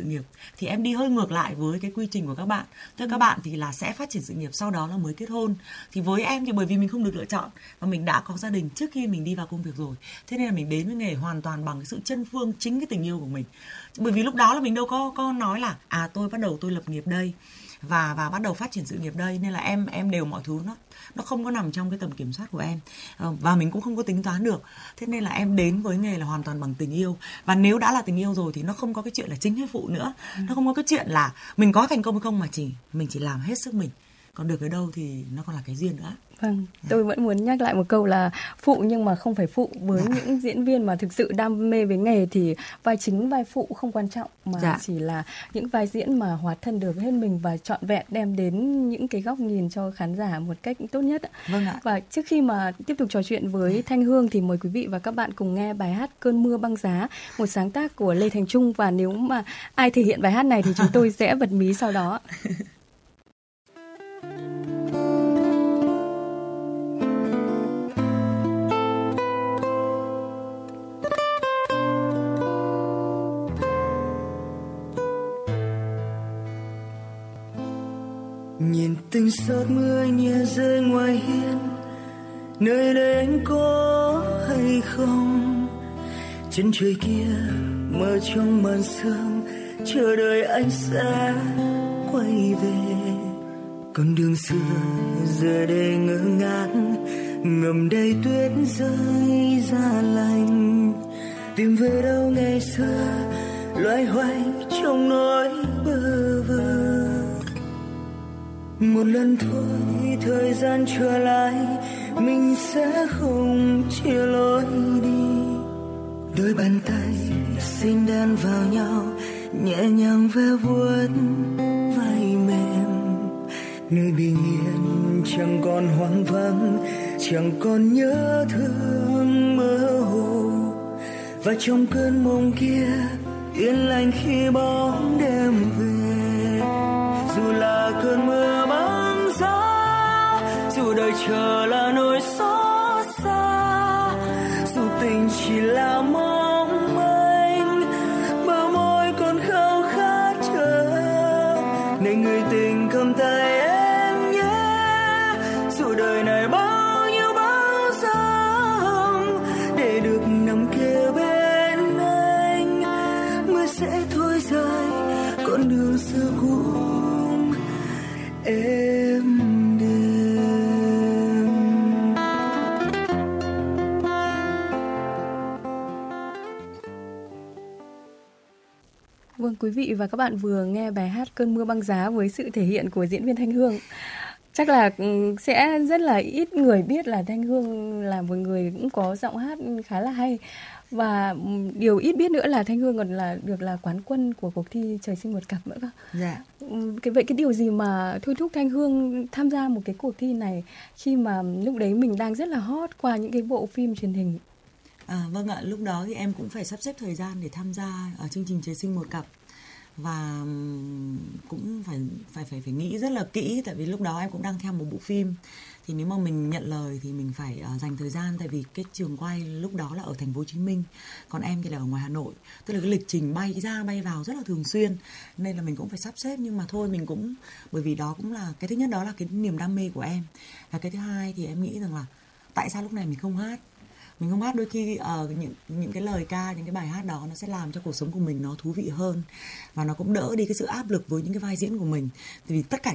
sự nghiệp thì em đi hơi ngược lại với cái quy trình của các bạn. Tức các bạn thì là sẽ phát triển sự nghiệp sau đó là mới kết hôn. Thì với em thì bởi vì mình không được lựa chọn và mình đã có gia đình trước khi mình đi vào công việc rồi. Thế nên là mình đến với nghề hoàn toàn bằng cái sự chân phương chính cái tình yêu của mình. Bởi vì lúc đó là mình đâu có có nói là à tôi bắt đầu tôi lập nghiệp đây và và bắt đầu phát triển sự nghiệp đây. Nên là em em đều mọi thứ nó nó không có nằm trong cái tầm kiểm soát của em. Ờ, và mình cũng không có tính toán được. Thế nên là em đến với nghề là hoàn toàn bằng tình yêu. Và nếu đã là tình yêu rồi thì nó không có cái chuyện là chính hay phụ nữa. Ừ. nó không có cái chuyện là mình có thành công hay không mà chỉ mình chỉ làm hết sức mình. Còn được ở đâu thì nó còn là cái duyên nữa Vâng, dạ. tôi vẫn muốn nhắc lại một câu là phụ nhưng mà không phải phụ với dạ. những diễn viên mà thực sự đam mê với nghề thì vai chính vai phụ không quan trọng mà dạ. chỉ là những vai diễn mà hóa thân được hết mình và trọn vẹn đem đến những cái góc nhìn cho khán giả một cách tốt nhất. Vâng ạ. Và trước khi mà tiếp tục trò chuyện với dạ. Thanh Hương thì mời quý vị và các bạn cùng nghe bài hát Cơn mưa băng giá, một sáng tác của Lê Thành Trung và nếu mà ai thể hiện bài hát này thì chúng tôi sẽ bật mí sau đó. Nhìn từng giọt mưa nhẹ rơi ngoài hiên, nơi đây anh có hay không? Chân trời kia mơ trong màn sương, chờ đợi anh sẽ quay về. Con đường xưa giờ đây ngơ ngác, ngầm đầy tuyết rơi ra lạnh tìm về đâu ngày xưa, loay hoay trong nỗi bơ vơ một lần thôi, thời gian trở lại, mình sẽ không chia lối đi. Đôi bàn tay xinh đan vào nhau, nhẹ nhàng ve vuốt vai mềm. Nơi bình yên chẳng còn hoang vắng, chẳng còn nhớ thương mơ hồ. Và trong cơn mộng kia, yên lành khi bóng đêm về. Chờ là nỗi xót xa. Dù tình chỉ là mong manh, bờ môi còn khao khát chờ. Này người tình cầm tay em nhé. Dù đời này Vâng, quý vị và các bạn vừa nghe bài hát Cơn mưa băng giá với sự thể hiện của diễn viên Thanh Hương. Chắc là ừ, sẽ rất là ít người biết là Thanh Hương là một người cũng có giọng hát khá là hay. Và ừ, điều ít biết nữa là Thanh Hương còn là được là quán quân của cuộc thi Trời sinh một cặp nữa cơ. Dạ. Ừ, cái vậy cái điều gì mà thôi thúc Thanh Hương tham gia một cái cuộc thi này khi mà lúc đấy mình đang rất là hot qua những cái bộ phim truyền hình À, vâng ạ, lúc đó thì em cũng phải sắp xếp thời gian để tham gia ở chương trình Trời sinh một cặp. Và cũng phải phải phải phải nghĩ rất là kỹ tại vì lúc đó em cũng đang theo một bộ phim. Thì nếu mà mình nhận lời thì mình phải uh, dành thời gian tại vì cái trường quay lúc đó là ở thành phố Hồ Chí Minh còn em thì là ở ngoài Hà Nội. Tức là cái lịch trình bay ra bay vào rất là thường xuyên. Nên là mình cũng phải sắp xếp nhưng mà thôi mình cũng bởi vì đó cũng là cái thứ nhất đó là cái niềm đam mê của em. Và cái thứ hai thì em nghĩ rằng là tại sao lúc này mình không hát? Mình không hát đôi khi uh, những những cái lời ca những cái bài hát đó nó sẽ làm cho cuộc sống của mình nó thú vị hơn. Và nó cũng đỡ đi cái sự áp lực với những cái vai diễn của mình. Vì tất cả